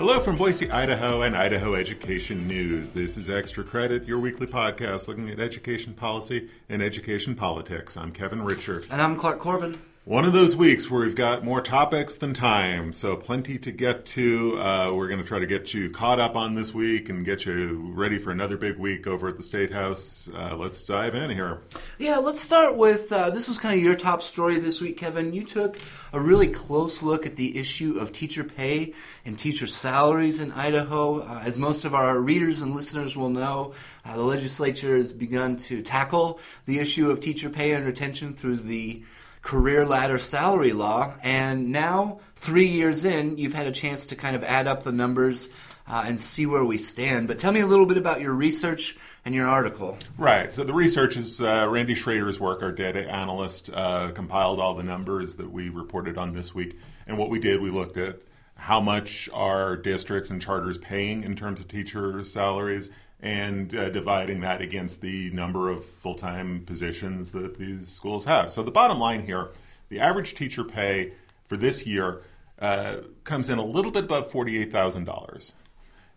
Hello from Boise, Idaho, and Idaho Education News. This is Extra Credit, your weekly podcast looking at education policy and education politics. I'm Kevin Richert. And I'm Clark Corbin. One of those weeks where we've got more topics than time, so plenty to get to. Uh, we're going to try to get you caught up on this week and get you ready for another big week over at the State House. Uh, let's dive in here. Yeah, let's start with uh, this was kind of your top story this week, Kevin. You took a really close look at the issue of teacher pay and teacher salaries in Idaho. Uh, as most of our readers and listeners will know, uh, the legislature has begun to tackle the issue of teacher pay and retention through the career ladder salary law. And now, three years in, you've had a chance to kind of add up the numbers uh, and see where we stand. But tell me a little bit about your research and your article. Right. So the research is uh, Randy Schrader's work. Our data analyst uh, compiled all the numbers that we reported on this week. And what we did, we looked at how much are districts and charters paying in terms of teacher salaries and uh, dividing that against the number of full time positions that these schools have. So the bottom line here the average teacher pay for this year uh, comes in a little bit above $48,000.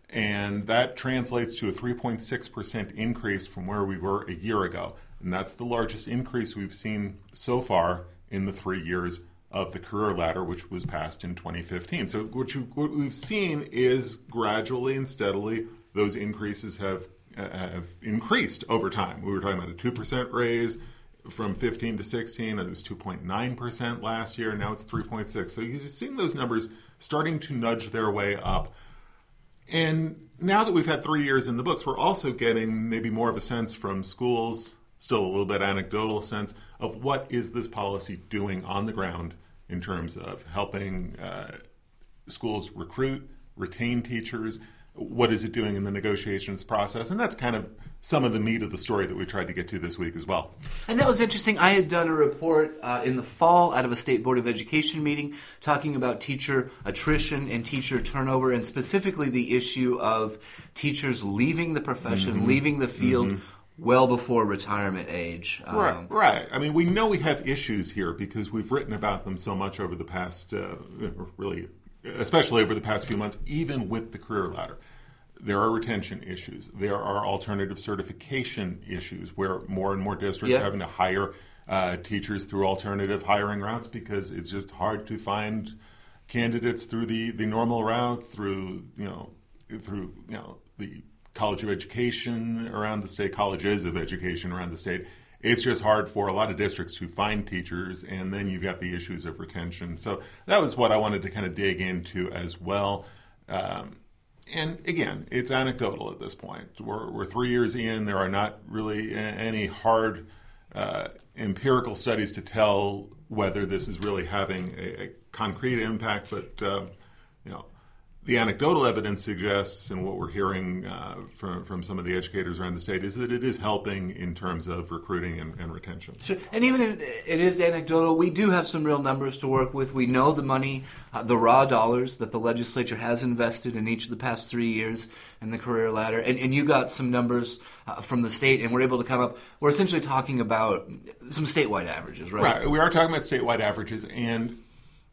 And that translates to a 3.6% increase from where we were a year ago. And that's the largest increase we've seen so far in the three years of the career ladder, which was passed in 2015. So, what, you, what we've seen is gradually and steadily those increases have uh, have increased over time. We were talking about a two percent raise from 15 to 16. It was 2.9 percent last year. Now it's 3.6. So you're seeing those numbers starting to nudge their way up. And now that we've had three years in the books, we're also getting maybe more of a sense from schools, still a little bit anecdotal sense of what is this policy doing on the ground in terms of helping uh, schools recruit, retain teachers, what is it doing in the negotiations process and that's kind of some of the meat of the story that we tried to get to this week as well and that was interesting i had done a report uh, in the fall out of a state board of education meeting talking about teacher attrition and teacher turnover and specifically the issue of teachers leaving the profession mm-hmm. leaving the field mm-hmm. Well before retirement age. Um, right, right. I mean, we know we have issues here because we've written about them so much over the past, uh, really especially over the past few months, even with the career ladder. There are retention issues. There are alternative certification issues where more and more districts are having to hire uh, teachers through alternative hiring routes because it's just hard to find candidates through the, the normal route, through you know through you know the College of Education around the state, colleges of education around the state it's just hard for a lot of districts to find teachers, and then you've got the issues of retention. So that was what I wanted to kind of dig into as well. Um, and again, it's anecdotal at this point. We're, we're, three years in. There are not really any hard uh, empirical studies to tell whether this is really having a, a concrete impact. But uh, you know, the anecdotal evidence suggests, and what we're hearing uh, from, from some of the educators around the state, is that it is helping in terms of recruiting and, and retention. Sure. And even if it is anecdotal, we do have some real numbers to work with. We know the money, uh, the raw dollars that the legislature has invested in each of the past three years in the career ladder. And, and you got some numbers uh, from the state, and we're able to come up. We're essentially talking about some statewide averages, right? Right. We are talking about statewide averages, and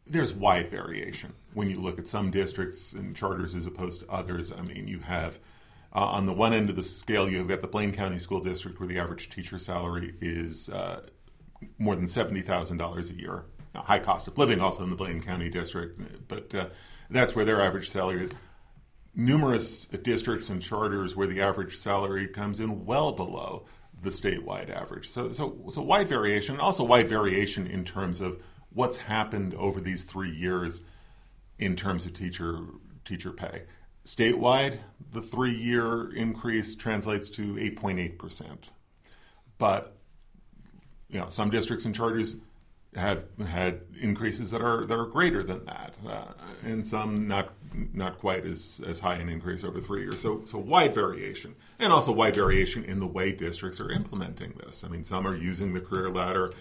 there's wide variation when you look at some districts and charters as opposed to others. I mean, you have uh, on the one end of the scale, you've got the Blaine County School District where the average teacher salary is uh, more than $70,000 a year. Now, high cost of living also in the Blaine County District, but uh, that's where their average salary is. Numerous districts and charters where the average salary comes in well below the statewide average. So, so, so wide variation, also wide variation in terms of what's happened over these three years in terms of teacher teacher pay. Statewide, the three year increase translates to 8.8%. But you know, some districts and charters have had increases that are that are greater than that, uh, and some not not quite as as high an increase over three years. So so wide variation, and also wide variation in the way districts are implementing this. I mean, some are using the career ladder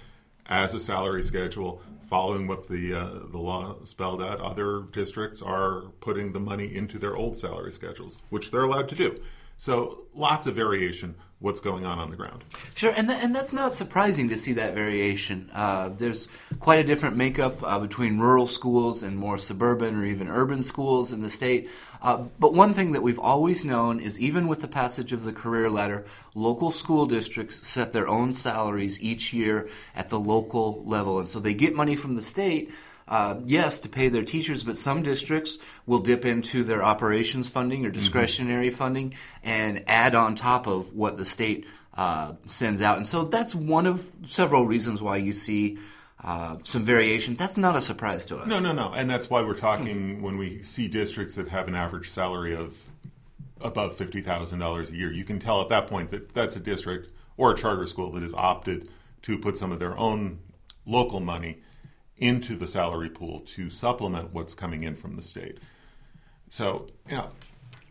as a salary schedule, following what the uh, the law spelled out. Other districts are putting the money into their old salary schedules, which they're allowed to do. So lots of variation what's going on on the ground. Sure, and th- and that's not surprising to see that variation. Uh, there's quite a different makeup uh, between rural schools and more suburban or even urban schools in the state. Uh, but one thing that we've always known is even with the passage of the career ladder, local school districts set their own salaries each year at the local level, and so they get money from the state uh, yes, to pay their teachers, but some districts will dip into their operations funding or mm-hmm. discretionary mm-hmm. funding and add on top of what the state uh, sends out. And so that's one of several reasons why you see uh, some variation. That's not a surprise to us. No, no, no. And that's why we're talking mm-hmm. when we see districts that have an average salary of above $50,000 a year. You can tell at that point that that's a district or a charter school that has opted to put some of their own local money into the salary pool to supplement what's coming in from the state. So, you know,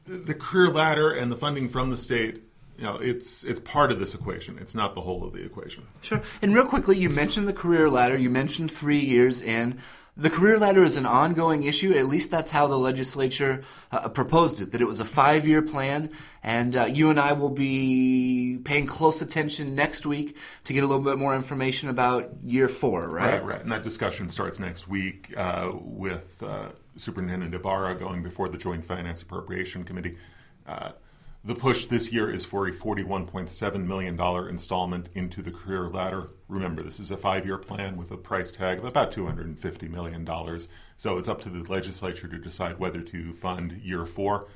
the career ladder and the funding from the state you know, it's it's part of this equation. It's not the whole of the equation. Sure. And real quickly, you mentioned the career ladder. You mentioned three years, and the career ladder is an ongoing issue. At least that's how the legislature uh, proposed it, that it was a five year plan. And uh, you and I will be paying close attention next week to get a little bit more information about year four, right? Right, right. And that discussion starts next week uh, with uh, Superintendent Ybarra going before the Joint Finance Appropriation Committee. The push this year is for a $41.7 million installment into the career ladder. Remember, this is a five year plan with a price tag of about $250 million. So it's up to the legislature to decide whether to fund year four.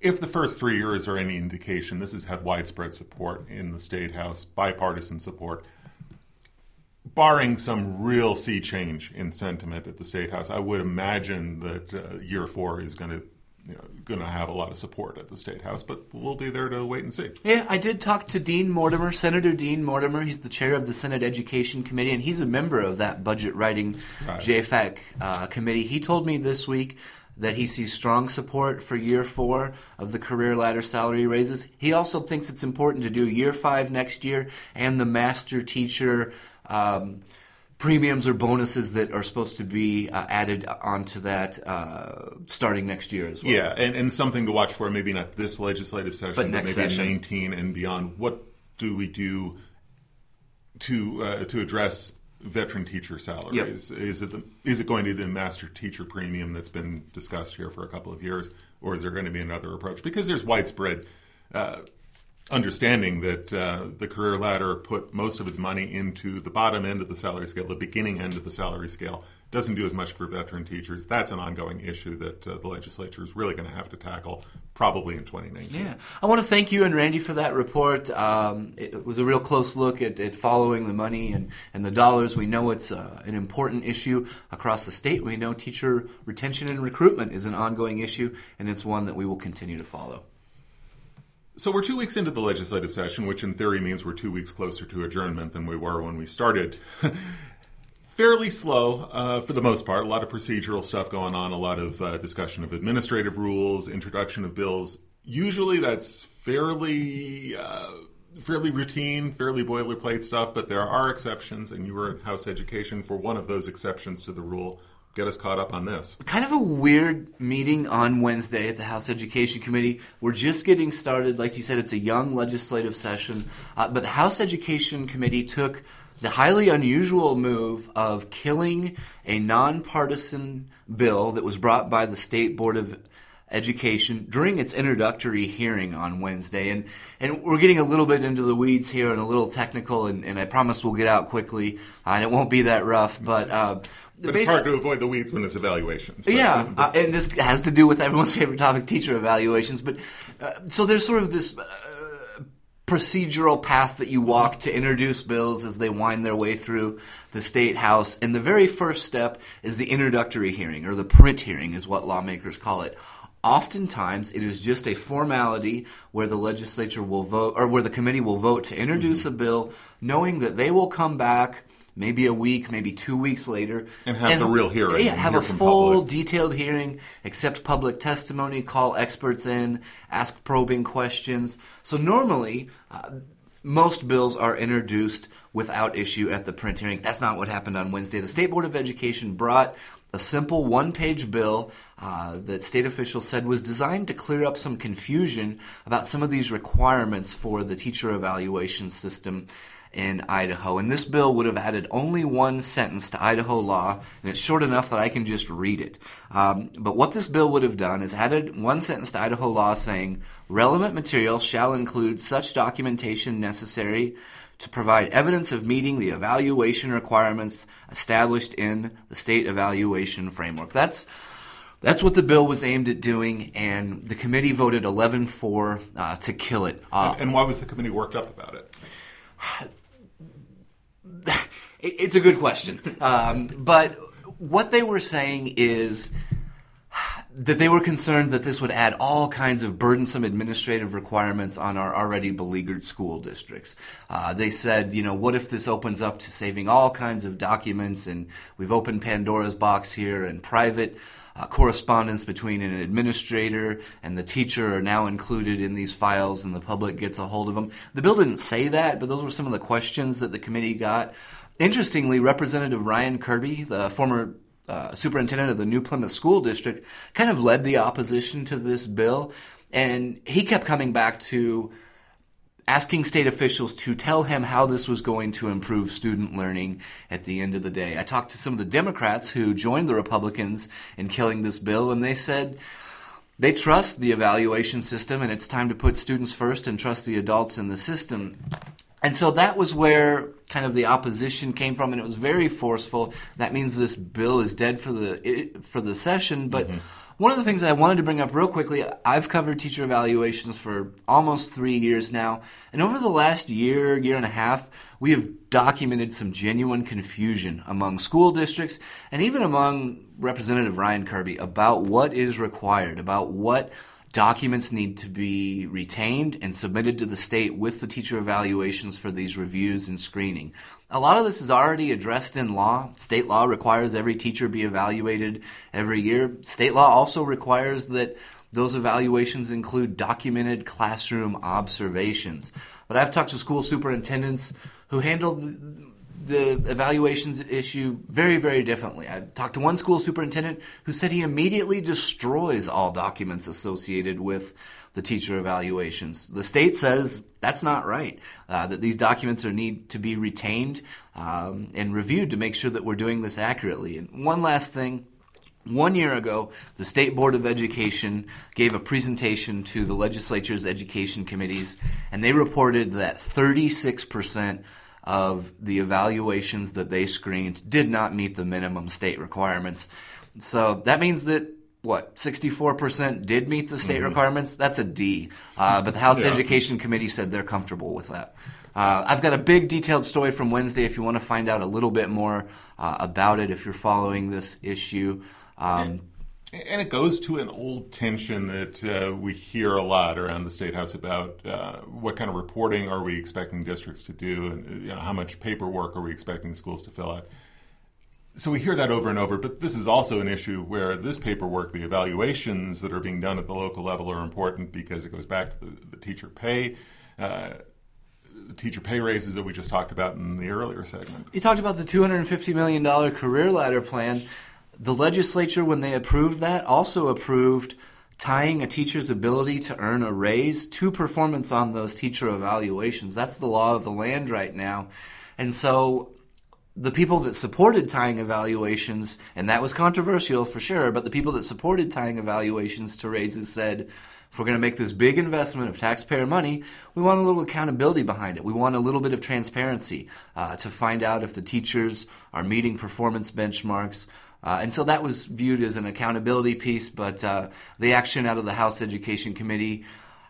If the first three years are any indication, this has had widespread support in the State House, bipartisan support. Barring some real sea change in sentiment at the State House, I would imagine that uh, year four is going to you know, going to have a lot of support at the state house, but we'll be there to wait and see. Yeah, I did talk to Dean Mortimer, Senator Dean Mortimer. He's the chair of the Senate Education Committee, and he's a member of that budget writing right. JFAC uh, committee. He told me this week that he sees strong support for year four of the career ladder salary raises. He also thinks it's important to do year five next year and the master teacher. Um, premiums or bonuses that are supposed to be uh, added onto that uh, starting next year as well. Yeah, and, and something to watch for, maybe not this legislative session, but, but maybe session. 19 and beyond. What do we do to uh, to address veteran teacher salaries? Yep. Is it the, is it going to be the master teacher premium that's been discussed here for a couple of years, or is there going to be another approach? Because there's widespread uh, understanding that uh, the career ladder put most of its money into the bottom end of the salary scale, the beginning end of the salary scale, doesn't do as much for veteran teachers. That's an ongoing issue that uh, the legislature is really going to have to tackle probably in 2019. Yeah. I want to thank you and Randy for that report. Um, it was a real close look at, at, following the money and, and the dollars. We know it's uh, an important issue across the state. We know teacher retention and recruitment is an ongoing issue, and it's one that we will continue to follow. So we're two weeks into the legislative session, which in theory means we're two weeks closer to adjournment than we were when we started. Fairly slow uh, for the most part. A lot of procedural stuff going on, a lot of uh, discussion of administrative rules, introduction of bills. Usually that's fairly. Uh, fairly routine, fairly boilerplate stuff, but there are exceptions, and you were in House Education for one of those exceptions to the rule get us caught up on this. Kind of a weird meeting on Wednesday at the House Education Committee. We're just getting started. Like you said, it's a young legislative session. Uh, but the House Education Committee took the highly unusual move of killing a nonpartisan bill that was brought by the State Board of Education during its introductory hearing on Wednesday. And, and we're getting a little bit into the weeds here and a little technical, and, and I promise we'll get out quickly, uh, and it won't be that rough. But uh, but it's hard to avoid the weeds when it's evaluations. But, yeah, but, uh, and this has to do with everyone's favorite topic, teacher evaluations. But uh, so there's sort of this uh, procedural path that you walk to introduce bills as they wind their way through the state house, and the very first step is the introductory hearing, or the print hearing, is what lawmakers call it. Oftentimes, it is just a formality where the legislature will vote, or where the committee will vote to introduce mm-hmm. a bill, knowing that they will come back maybe a week, maybe two weeks later, and have and, the real hearing. Yeah, have a full, public. detailed hearing, accept public testimony, call experts in, ask probing questions. So normally, uh, most bills are introduced without issue at the print hearing. That's not what happened on Wednesday. The State Board of Education brought a simple one page bill uh, that state officials said was designed to clear up some confusion about some of these requirements for the teacher evaluation system in Idaho. And this bill would have added only one sentence to Idaho law, and it's short enough that I can just read it. Um, but what this bill would have done is added one sentence to Idaho law saying relevant material shall include such documentation necessary to provide evidence of meeting the evaluation requirements established in the state evaluation framework. That's that's what the bill was aimed at doing, and the committee voted 11 4 uh, to kill it. Uh, and why was the committee worked up about it? It's a good question. Um, but what they were saying is that they were concerned that this would add all kinds of burdensome administrative requirements on our already beleaguered school districts. Uh, they said, you know, what if this opens up to saving all kinds of documents and we've opened Pandora's box here and private uh, correspondence between an administrator and the teacher are now included in these files and the public gets a hold of them. The bill didn't say that, but those were some of the questions that the committee got. Interestingly, Representative Ryan Kerby, the former uh, superintendent of the New Plymouth School District, kind of led the opposition to this bill. And he kept coming back to asking state officials to tell him how this was going to improve student learning at the end of the day. I talked to some of the Democrats who joined the Republicans in killing this bill, and they said they trust the evaluation system and it's time to put students first and trust the adults in the system. And so that was where kind of the opposition came from, and it was very forceful. That means this bill is dead for the for the session. But mm-hmm. one of the things I wanted to bring up real quickly, I've covered teacher evaluations for almost three years now, and over the last year, year and a half, we have documented some genuine confusion among school districts and even among Representative Ryan Kerby about what is required, about what Documents need to be retained and submitted to the state with the teacher evaluations for these reviews and screening. A lot of this is already addressed in law. State law requires every teacher be evaluated every year. State law also requires that those evaluations include documented classroom observations. But I've talked to school superintendents who handle the evaluations issue very, very differently. I talked to one school superintendent who said he immediately destroys all documents associated with the teacher evaluations. The state says that's not right, uh, that these documents are need to be retained um, and reviewed to make sure that we're doing this accurately. And one last thing. One year ago, the State Board of Education gave a presentation to the legislature's education committees, and they reported that 36% of the evaluations that they screened did not meet the minimum state requirements. So that means that what 64% did meet the state mm-hmm. requirements. That's a D. Uh, but the House yeah. Education Committee said they're comfortable with that. Uh, I've got a big detailed story from Wednesday if you want to find out a little bit more uh, about it if you're following this issue. Um, and it goes to an old tension that uh, we hear a lot around the state house about uh, what kind of reporting are we expecting districts to do, and you know, how much paperwork are we expecting schools to fill out. So we hear that over and over, but this is also an issue where this paperwork, the evaluations that are being done at the local level, are important because it goes back to the, the teacher pay. Uh, teacher pay raises that we just talked about in the earlier segment. You talked about the $250 million career ladder plan. The legislature, when they approved that, also approved tying a teacher's ability to earn a raise to performance on those teacher evaluations. That's the law of the land right now. And so the people that supported tying evaluations, and that was controversial for sure, but the people that supported tying evaluations to raises said, if we're going to make this big investment of taxpayer money, we want a little accountability behind it. We want a little bit of transparency uh, to find out if the teachers are meeting performance benchmarks. Uh, and so that was viewed as an accountability piece, but uh, the action out of the House Education Committee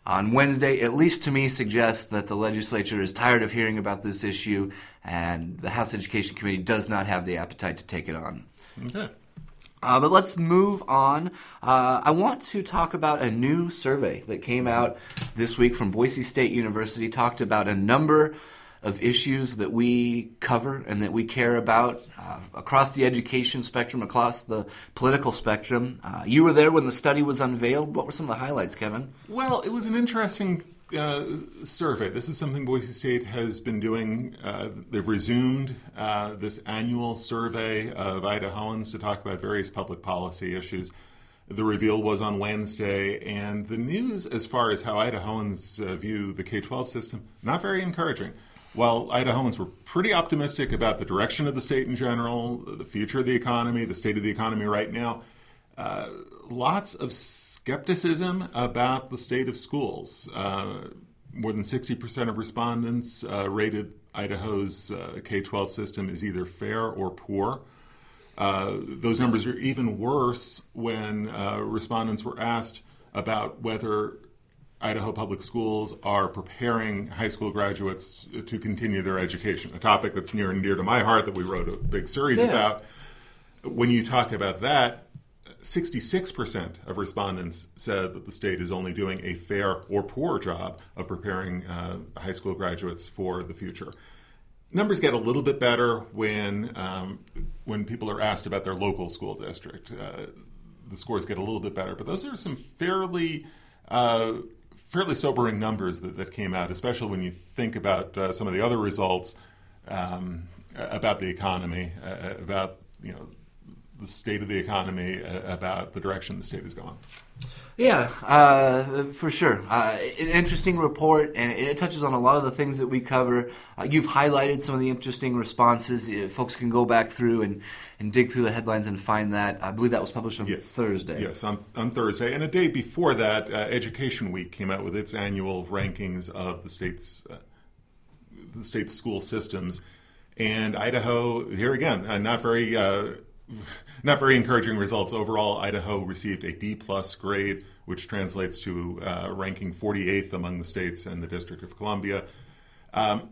on Wednesday, at least to me, suggests that the legislature is tired of hearing about this issue, and the House Education Committee does not have the appetite to take it on. Okay. Uh, but let's move on. Uh, I want to talk about a new survey that came out this week from Boise State University. Talked about a number of issues that we cover and that we care about uh, across the education spectrum, across the political spectrum. Uh, you were there when the study was unveiled. What were some of the highlights, Kevin? Well, it was an interesting uh, survey. This is something Boise State has been doing. Uh, they've resumed uh, this annual survey of Idahoans to talk about various public policy issues. The reveal was on Wednesday, and the news, as far as how Idahoans uh, view the K 12 system, not very encouraging. While Idahoans were pretty optimistic about the direction of the state in general, the future of the economy, the state of the economy right now, uh, lots of skepticism about the state of schools. Uh, more than 60% of respondents uh, rated Idaho's uh, K 12 system as either fair or poor. Uh, those numbers are even worse when uh, respondents were asked about whether Idaho public schools are preparing high school graduates to continue their education, a topic that's near and dear to my heart that we wrote a big series Yeah. about. When you talk about that, 66% of respondents said that the state is only doing a fair or poor job of preparing uh, high school graduates for the future. Numbers get a little bit better when um, when people are asked about their local school district. Uh, the scores get a little bit better, but those are some fairly uh, fairly sobering numbers that, that came out, especially when you think about uh, some of the other results um, about the economy, uh, about you know the state of the economy, uh, about the direction the state is going. Yeah, uh, for sure. Uh, an interesting report, and it touches on a lot of the things that we cover. Uh, you've highlighted some of the interesting responses. Uh, folks can go back through and, and dig through the headlines and find that. I believe that was published on Yes. Thursday. Yes, on, on Thursday. And a day before that, uh, Education Week came out with its annual rankings of the state's uh, the state's school systems. And Idaho, here again, uh, not very uh, not very encouraging results overall. Idaho received a D plus grade, which translates to uh, ranking 48th among the states and the District of Columbia. Um,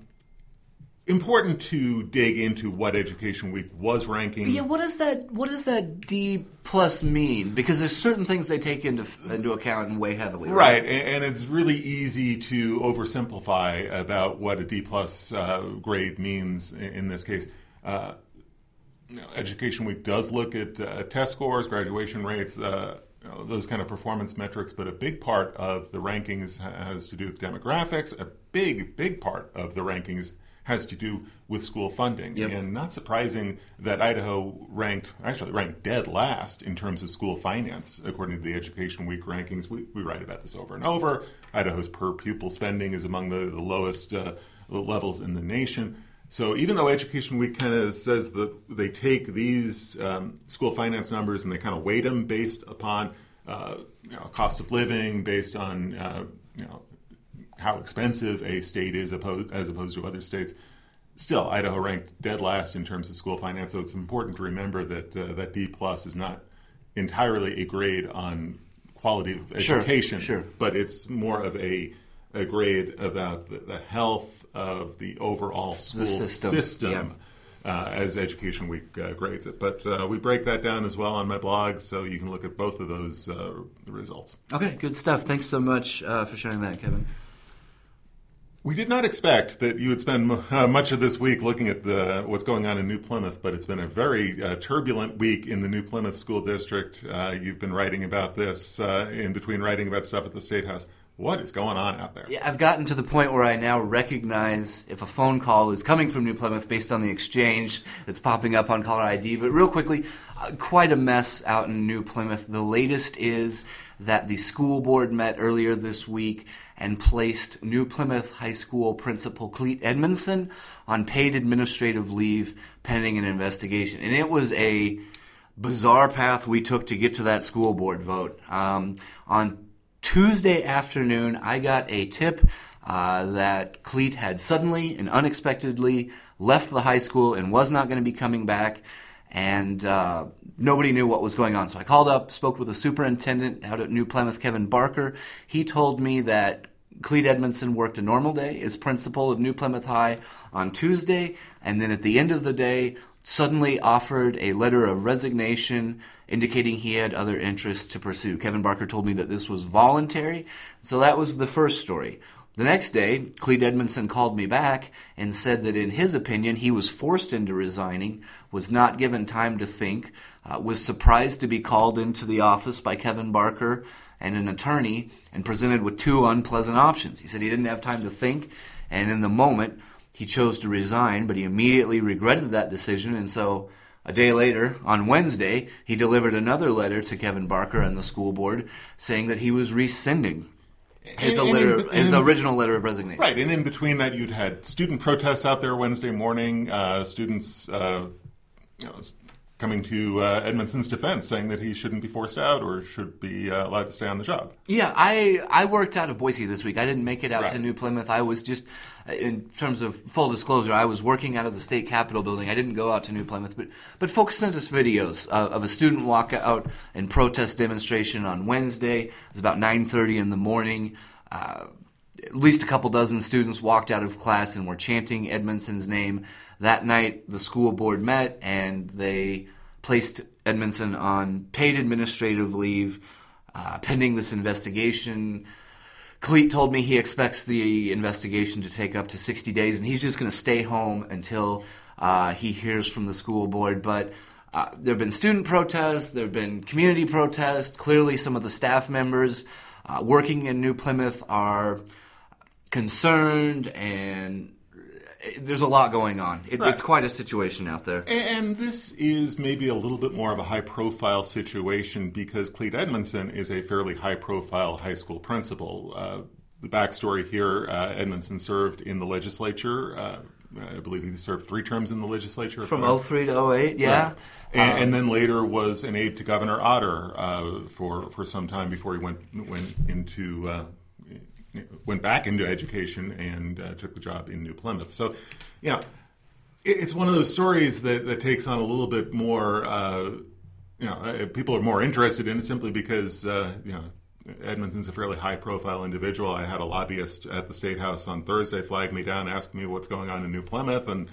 important to dig into what Education Week was ranking. Yeah, what does that what does that D plus mean? Because there's certain things they take into into account and weigh heavily. Right, and, and it's really easy to oversimplify about what a D plus uh, grade means in, in this case. Uh, you know, Education Week does look at uh, test scores, graduation rates, uh, you know, those kind of performance metrics, but a big part of the rankings has to do with demographics. A big, big part of the rankings has to do with school funding. Yep. And not surprising that Idaho ranked, actually ranked dead last in terms of school finance, according to the Education Week rankings. We, we write about this over and over. Idaho's per pupil spending is among the, the lowest uh, levels in the nation. So even though Education Week kind of says that they take these um, school finance numbers and they kind of weight them based upon uh, you know, cost of living, based on uh, you know how expensive a state is opposed, as opposed to other states. Still, Idaho ranked dead last in terms of school finance. So it's important to remember that uh, that D plus is not entirely a grade on quality of Sure, education, sure. but it's more of a a grade about the, the health of the overall school system, yeah. uh, as Education Week uh, grades it. But uh, we break that down as well on my blog, so you can look at both of those uh, results. Okay, good stuff. Thanks so much uh, for sharing that, Kevin. We did not expect that you would spend uh, much of this week looking at the what's going on in New Plymouth, but it's been a very uh, turbulent week in the New Plymouth School District. Uh, you've been writing about this uh, in between writing about stuff at the State House. What is going on out there? Yeah, I've gotten to the point where I now recognize if a phone call is coming from New Plymouth based on the exchange that's popping up on caller ID. But real quickly, uh, quite a mess out in New Plymouth. The latest is that the school board met earlier this week and placed New Plymouth High School principal Clete Edmunson on paid administrative leave pending an investigation. And it was a bizarre path we took to get to that school board vote. Um, on Tuesday afternoon, I got a tip uh, that Clete had suddenly and unexpectedly left the high school and was not going to be coming back, and uh, nobody knew what was going on. So I called up, spoke with the superintendent out at New Plymouth, Kevin Barker. He told me that Clete Edmunson worked a normal day as principal of New Plymouth High on Tuesday, and then at the end of the day, suddenly offered a letter of resignation indicating he had other interests to pursue. Kevin Barker told me that this was voluntary, so that was the first story. The next day, Clete Edmunson called me back and said that in his opinion, he was forced into resigning, was not given time to think, uh, was surprised to be called into the office by Kevin Barker and an attorney and presented with two unpleasant options. He said he didn't have time to think, and in the moment, he chose to resign, but he immediately regretted that decision, and so A day later, on Wednesday, he delivered another letter to Kevin Barker and the school board saying that he was rescinding his, And- and in- his and- original letter of resignation. Right, and in between that, you'd had student protests out there Wednesday morning. Uh, students uh, you know, coming to uh, Edmunson's defense, saying that he shouldn't be forced out or should be uh, allowed to stay on the job. Yeah, I I worked out of Boise this week. I didn't make it out to New Plymouth. I was just, in terms of full disclosure, I was working out of the state capitol building. I didn't go out to New Plymouth, but but folks sent us videos uh, of a student walkout and protest demonstration on Wednesday. It was about nine thirty in the morning. Uh, at least a couple dozen students walked out of class and were chanting Edmunson's name. That night, the school board met and they placed Edmunson on paid administrative leave uh, pending this investigation. Clete told me he expects the investigation to take up to 60 days, and he's just going to stay home until uh, he hears from the school board. But uh, there have been student protests, there have been community protests. Clearly, some of the staff members uh, working in New Plymouth are concerned, and there's a lot going on. It, Right. It's quite a situation out there. And this is maybe a little bit more of a high profile situation because Clete Edmunson is a fairly high profile high school principal. Uh, the backstory here uh, Edmunson served in the legislature. Uh, I believe he served three terms in the legislature. From Uh, 03 to 08, yeah. and, and then later was an aide to Governor Otter uh, for for some time before he went went into uh, went back into education and uh, took the job in New Plymouth. So, yeah, it, it's one of those stories that, that takes on a little bit more. Uh, you know, uh, people are more interested in it simply because uh, you know. Edmunson's a fairly high profile individual. I had a lobbyist at the State House on Thursday flag me down, ask me what's going on in New Plymouth, and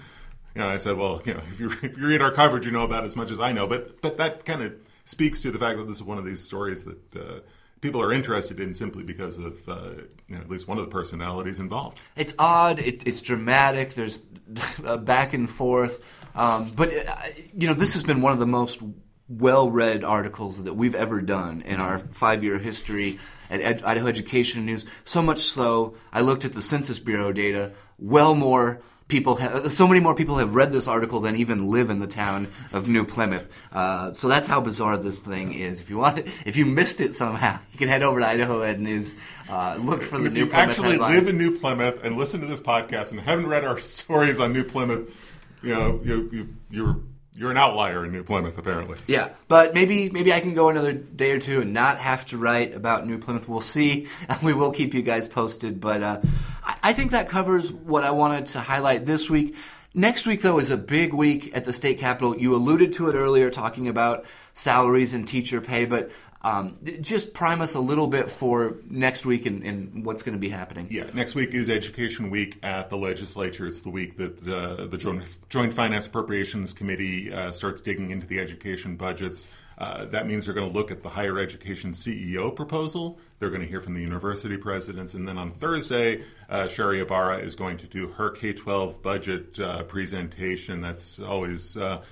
you know, I said, well, you know, if you if you read our coverage, you know about as much as I know. But but that kind of speaks to the fact that this is one of these stories that uh, people are interested in simply because of uh, you know, at least one of the personalities involved. It's odd. It, it's dramatic. There's back and forth. Um, but uh, you know, this has been one of the most well-read articles that we've ever done in our five-year history at Ed- Idaho Education News. So much so, I looked at the Census Bureau data. Well more people, have, so many more people have read this article than even live in the town of New Plymouth. Uh, so that's how bizarre this thing is. If you want, it, if you missed it somehow, you can head over to Idaho Ed News. Uh, look for the if New you Plymouth actually headlines. live in New Plymouth and listen to this podcast and haven't read our stories on New Plymouth, you know, you, you, you're you're an outlier in New Plymouth, apparently. Yeah, but maybe maybe I can go another day or two and not have to write about New Plymouth. We'll see. We will keep you guys posted. But uh, I, I think that covers what I wanted to highlight this week. Next week, though, is a big week at the state capitol. You alluded to it earlier, talking about salaries and teacher pay, but um, just prime us a little bit for next week and, and what's going to be happening. Yeah, next week is Education Week at the legislature. It's the week that uh, the Joint, Joint Finance Appropriations Committee uh, starts digging into the education budgets. Uh, that means they're going to look at the higher education CEO proposal. They're going to hear from the university presidents. And then on Thursday, uh, Sherri Ybarra is going to do her K 12 budget uh, presentation. That's always uh,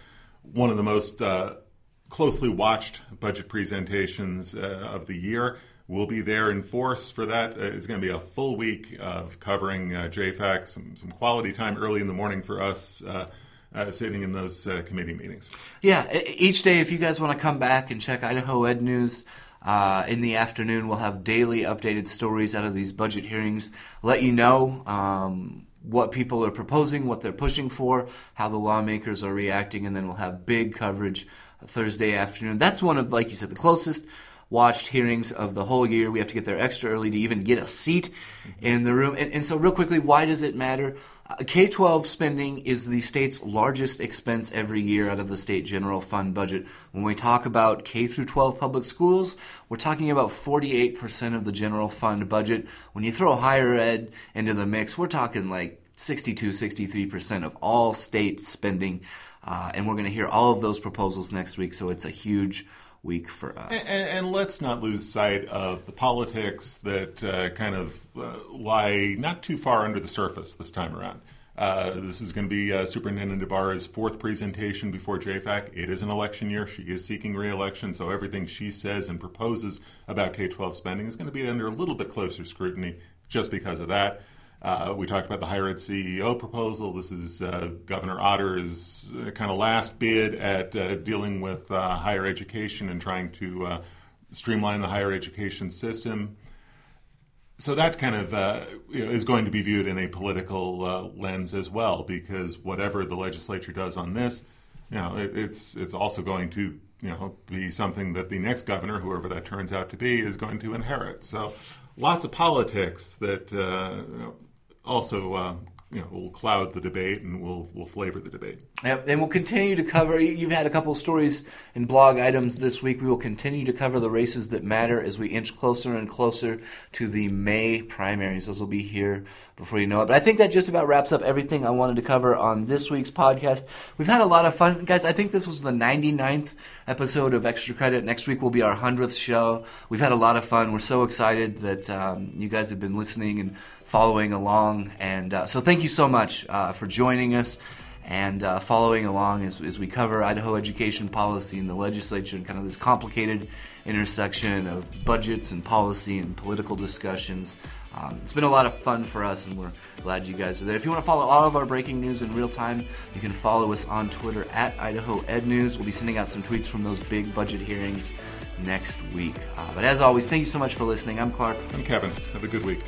one of the most uh, closely watched budget presentations uh, of the year. We'll be there in force for that. Uh, it's going to be a full week of covering uh, JFAC, some, some quality time early in the morning for us. Uh, uh, sitting in those uh, committee meetings. Yeah, each day, if you guys want to come back and check Idaho Ed News uh, in the afternoon, we'll have daily updated stories out of these budget hearings. Let you know um, what people are proposing, what they're pushing for, how the lawmakers are reacting, and then we'll have big coverage Thursday afternoon. That's one of, like you said, the closest watched hearings of the whole year. We have to get there extra early to even get a seat mm-hmm. in the room. And, and so, real quickly, why does it matter? K 12 spending is the state's largest expense every year out of the state general fund budget. When we talk about K through 12 public schools, we're talking about 48% of the general fund budget. When you throw higher ed into the mix, we're talking like 62, 63% of all state spending. Uh, and we're going to hear all of those proposals next week, so it's a huge week for us. And, and, let's not lose sight of the politics that uh, kind of uh, lie not too far under the surface this time around. Uh, this is going to be uh, Superintendent Ybarra's fourth presentation before JFAC. It is an election year. She is seeking reelection, so everything she says and proposes about K 12 spending is going to be under a little bit closer scrutiny just because of that. Uh, we talked about the higher ed CEO proposal. This is uh, Governor Otter's uh, kind of last bid at uh, dealing with uh, higher education and trying to uh, streamline the higher education system. So that kind of you know, is going to be viewed in a political lens as well, because whatever the legislature does on this, you know, it, it's it's also going to you know be something that the next governor, whoever that turns out to be, is going to inherit. So lots of politics that also uh, you know, will cloud the debate and will will flavor the debate. Yep, and we'll continue to cover. You've had a couple stories and blog items this week. We will continue to cover the races that matter as we inch closer and closer to the May primaries. Those will be here before you know it. But I think that just about wraps up everything I wanted to cover on this week's podcast. We've had a lot of fun, guys. I think this was the 99th episode of Extra Credit. Next week will be our 100th show. We've had a lot of fun. We're so excited that um, you guys have been listening and following along. And uh, so thank you so much uh, for joining us and uh, following along as, as we cover Idaho education policy in the legislature and kind of this complicated intersection of budgets and policy and political discussions. Um, it's been a lot of fun for us, and we're glad you guys are there. If you want to follow all of our breaking news in real time, you can follow us on Twitter at Idaho Ed News. We'll be sending out some tweets from those big budget hearings next week. Uh, but as always, thank you so much for listening. I'm Clark. I'm Kevin. Have a good week.